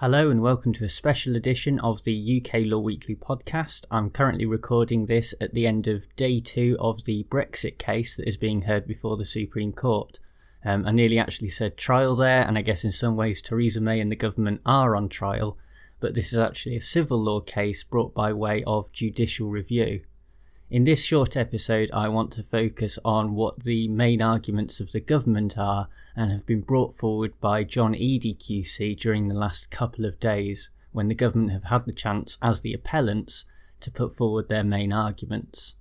Hello and welcome to a special edition of the UK Law Weekly podcast. I'm currently recording this at the end of day two of the Brexit case that is being heard before the Supreme Court. Um, I nearly actually said trial there, and I guess in some ways Theresa May and the government are on trial, but this is actually a civil law case brought by way of judicial review. In this short episode, I want to focus on what the main arguments of the government are and have been brought forward by John Eadie QC during the last couple of days when the government have had the chance, as the appellants, to put forward their main arguments.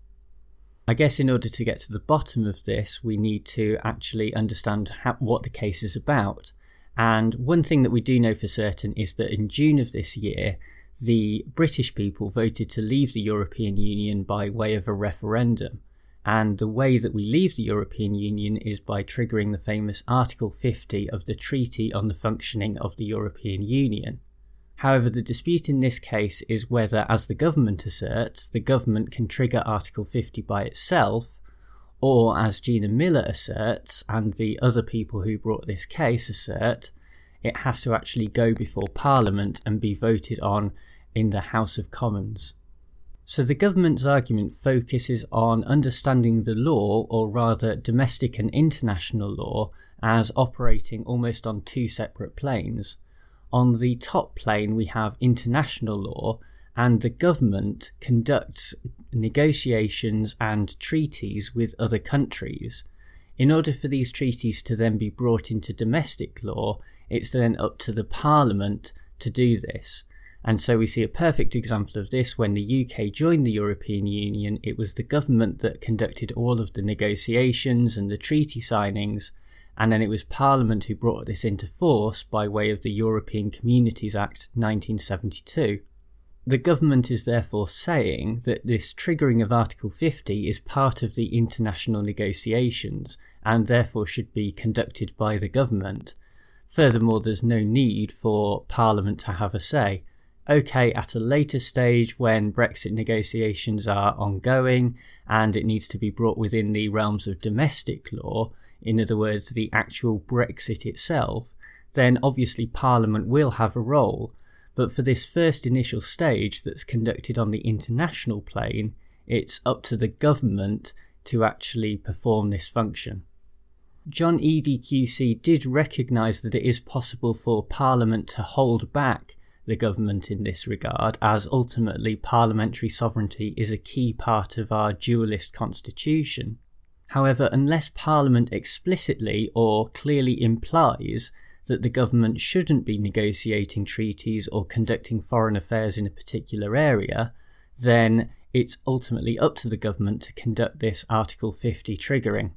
I guess in order to get to the bottom of this, we need to actually understand how, what the case is about. And one thing that we do know for certain is that in June of this year, the British people voted to leave the European Union by way of a referendum. And the way that we leave the European Union is by triggering the famous Article 50 of the Treaty on the Functioning of the European Union. However, the dispute in this case is whether, as the government asserts, the government can trigger Article 50 by itself, or as Gina Miller asserts, and the other people who brought this case assert, it has to actually go before Parliament and be voted on in the House of Commons. So the government's argument focuses on understanding the law, or rather domestic and international law, as operating almost on two separate planes. On the top plane, we have international law, and the government conducts negotiations and treaties with other countries. In order for these treaties to then be brought into domestic law, it's then up to the Parliament to do this. And so we see a perfect example of this when the UK joined the European Union. It was the government that conducted all of the negotiations and the treaty signings, and then it was Parliament who brought this into force by way of the European Communities Act 1972. The government is therefore saying that this triggering of Article 50 is part of the international negotiations and therefore should be conducted by the government. Furthermore, there's no need for Parliament to have a say okay, at a later stage when Brexit negotiations are ongoing and it needs to be brought within the realms of domestic law, in other words, the actual Brexit itself, then obviously Parliament will have a role. But for this first initial stage that's conducted on the international plane, it's up to the government to actually perform this function. John Eadie QC did recognise that it is possible for Parliament to hold back the government in this regard, as ultimately parliamentary sovereignty is a key part of our dualist constitution. However, unless Parliament explicitly or clearly implies that the government shouldn't be negotiating treaties or conducting foreign affairs in a particular area, then it's ultimately up to the government to conduct this Article 50 triggering.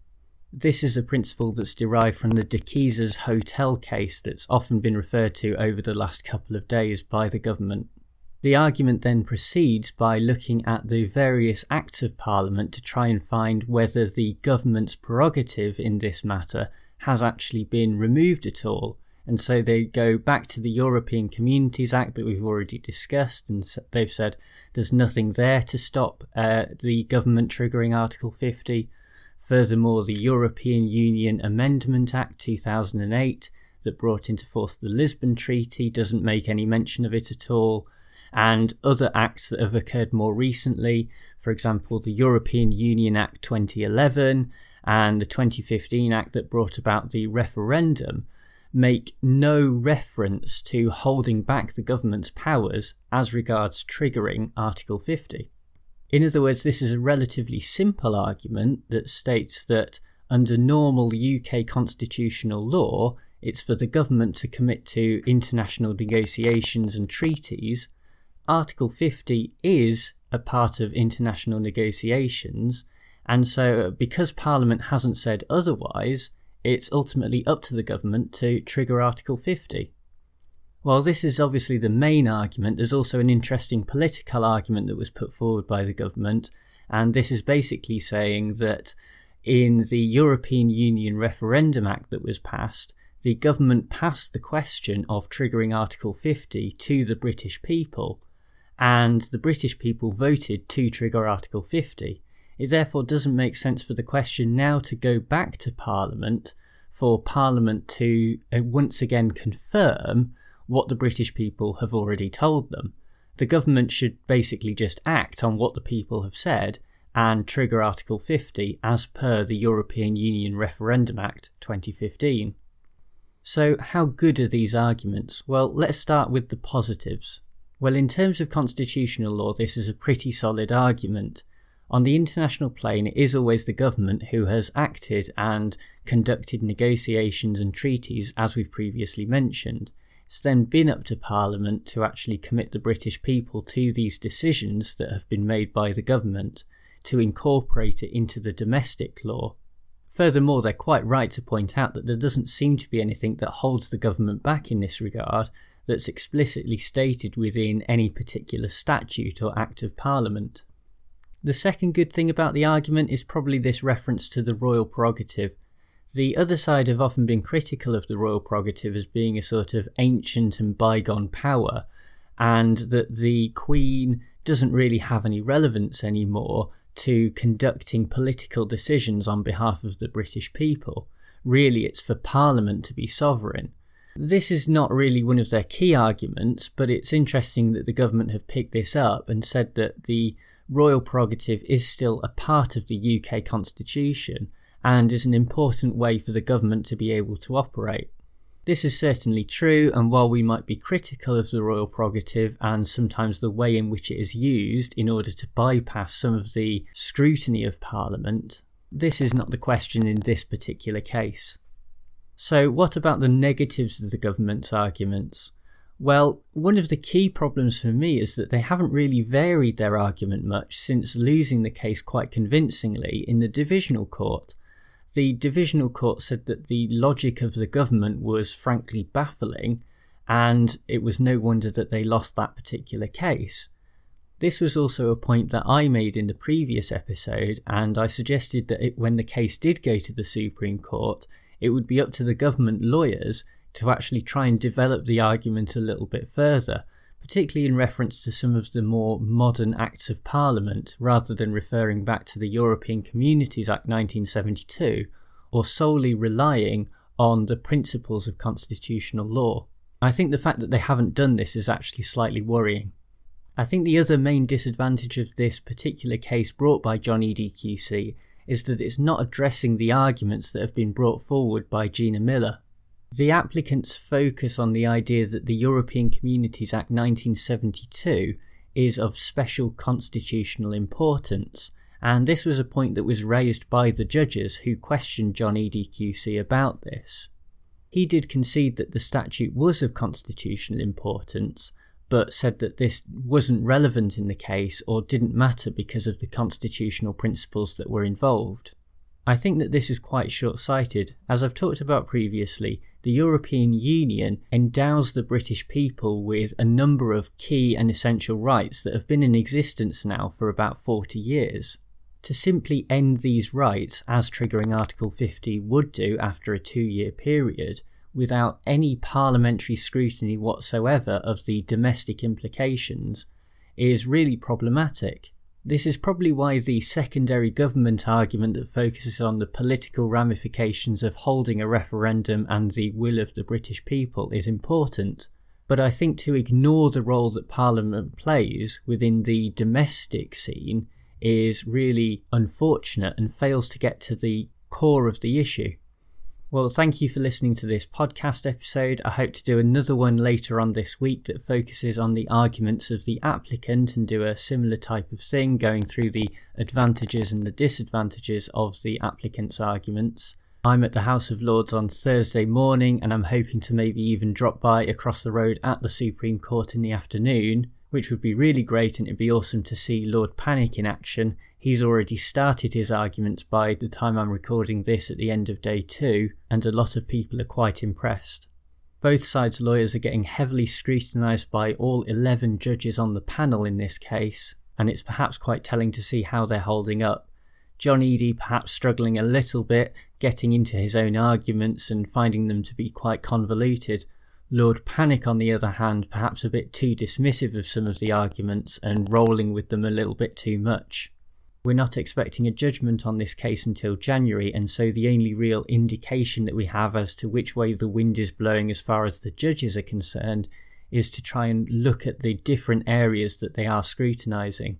This is a principle that's derived from the De Keyser's hotel case that's often been referred to over the last couple of days by the government. The argument then proceeds by looking at the various acts of Parliament to try and find whether the government's prerogative in this matter has actually been removed at all. And so they go back to the European Communities Act that we've already discussed, and they've said there's nothing there to stop uh, the government triggering Article 50 Furthermore, the European Union Amendment Act 2008 that brought into force the Lisbon Treaty doesn't make any mention of it at all, and other acts that have occurred more recently, for example, the European Union Act 2011 and the 2015 Act that brought about the referendum, make no reference to holding back the government's powers as regards triggering Article 50. In other words, this is a relatively simple argument that states that under normal UK constitutional law, it's for the government to commit to international negotiations and treaties. Article 50 is a part of international negotiations, and so because Parliament hasn't said otherwise, it's ultimately up to the government to trigger Article 50. While this is obviously the main argument, there's also an interesting political argument that was put forward by the government, and this is basically saying that in the European Union Referendum Act that was passed, the government passed the question of triggering Article 50 to the British people, and the British people voted to trigger Article 50. It therefore doesn't make sense for the question now to go back to Parliament for Parliament to uh, once again confirm what the British people have already told them. The government should basically just act on what the people have said and trigger Article 50 as per the European Union Referendum Act 2015. So, how good are these arguments? Well, let's start with the positives. Well, in terms of constitutional law, this is a pretty solid argument. On the international plane, it is always the government who has acted and conducted negotiations and treaties, as we've previously mentioned. It's then been up to Parliament to actually commit the British people to these decisions that have been made by the government, to incorporate it into the domestic law. Furthermore, they're quite right to point out that there doesn't seem to be anything that holds the government back in this regard, that's explicitly stated within any particular statute or Act of Parliament. The second good thing about the argument is probably this reference to the royal prerogative. The other side have often been critical of the royal prerogative as being a sort of ancient and bygone power, and that the Queen doesn't really have any relevance anymore to conducting political decisions on behalf of the British people. Really, it's for Parliament to be sovereign. This is not really one of their key arguments, but it's interesting that the government have picked this up and said that the royal prerogative is still a part of the UK constitution and is an important way for the government to be able to operate. This is certainly true, and while we might be critical of the royal prerogative and sometimes the way in which it is used in order to bypass some of the scrutiny of Parliament, this is not the question in this particular case. So, what about the negatives of the government's arguments? Well, one of the key problems for me is that they haven't really varied their argument much since losing the case quite convincingly in the divisional court. The divisional court said that the logic of the government was frankly baffling, and it was no wonder that they lost that particular case. This was also a point that I made in the previous episode, and I suggested that it, when the case did go to the Supreme Court, it would be up to the government lawyers to actually try and develop the argument a little bit further, particularly in reference to some of the more modern Acts of Parliament, rather than referring back to the European Communities Act 1972, or solely relying on the principles of constitutional law. I think the fact that they haven't done this is actually slightly worrying. I think the other main disadvantage of this particular case brought by John Eadie QC is that it's not addressing the arguments that have been brought forward by Gina Miller. The applicants focus on the idea that the European Communities Act 1972 is of special constitutional importance, and this was a point that was raised by the judges who questioned John Eadie QC about this. He did concede that the statute was of constitutional importance, but said that this wasn't relevant in the case or didn't matter because of the constitutional principles that were involved. I think that this is quite short sighted. As I've talked about previously, the European Union endows the British people with a number of key and essential rights that have been in existence now for about 40 years. To simply end these rights, as triggering Article 50 would do after a two year period, without any parliamentary scrutiny whatsoever of the domestic implications is really problematic. This is probably why the secondary government argument that focuses on the political ramifications of holding a referendum and the will of the British people is important. But I think to ignore the role that Parliament plays within the domestic scene is really unfortunate and fails to get to the core of the issue. Well, thank you for listening to this podcast episode. I hope to do another one later on this week that focuses on the arguments of the applicant and do a similar type of thing, going through the advantages and the disadvantages of the applicant's arguments. I'm at the House of Lords on Thursday morning and I'm hoping to maybe even drop by across the road at the Supreme Court in the afternoon, which would be really great and it'd be awesome to see Lord Pannick in action. He's already started his arguments by the time I'm recording this at the end of day two, and a lot of people are quite impressed. Both sides' lawyers are getting heavily scrutinised by all 11 judges on the panel in this case, and it's perhaps quite telling to see how they're holding up. John Eadie perhaps struggling a little bit, getting into his own arguments and finding them to be quite convoluted, Lord Pannick, on the other hand, perhaps a bit too dismissive of some of the arguments and rolling with them a little bit too much. We're not expecting a judgment on this case until January, and so the only real indication that we have as to which way the wind is blowing as far as the judges are concerned is to try and look at the different areas that they are scrutinising.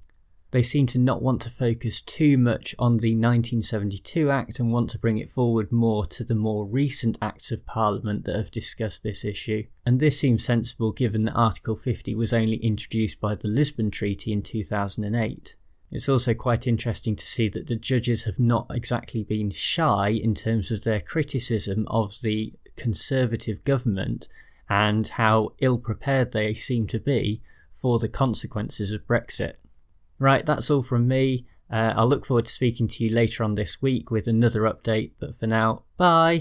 They seem to not want to focus too much on the 1972 Act and want to bring it forward more to the more recent Acts of Parliament that have discussed this issue. And this seems sensible given that Article 50 was only introduced by the Lisbon Treaty in 2008. It's also quite interesting to see that the judges have not exactly been shy in terms of their criticism of the Conservative government and how ill prepared they seem to be for the consequences of Brexit. Right, that's all from me. Uh, I'll look forward to speaking to you later on this week with another update, but for now, bye!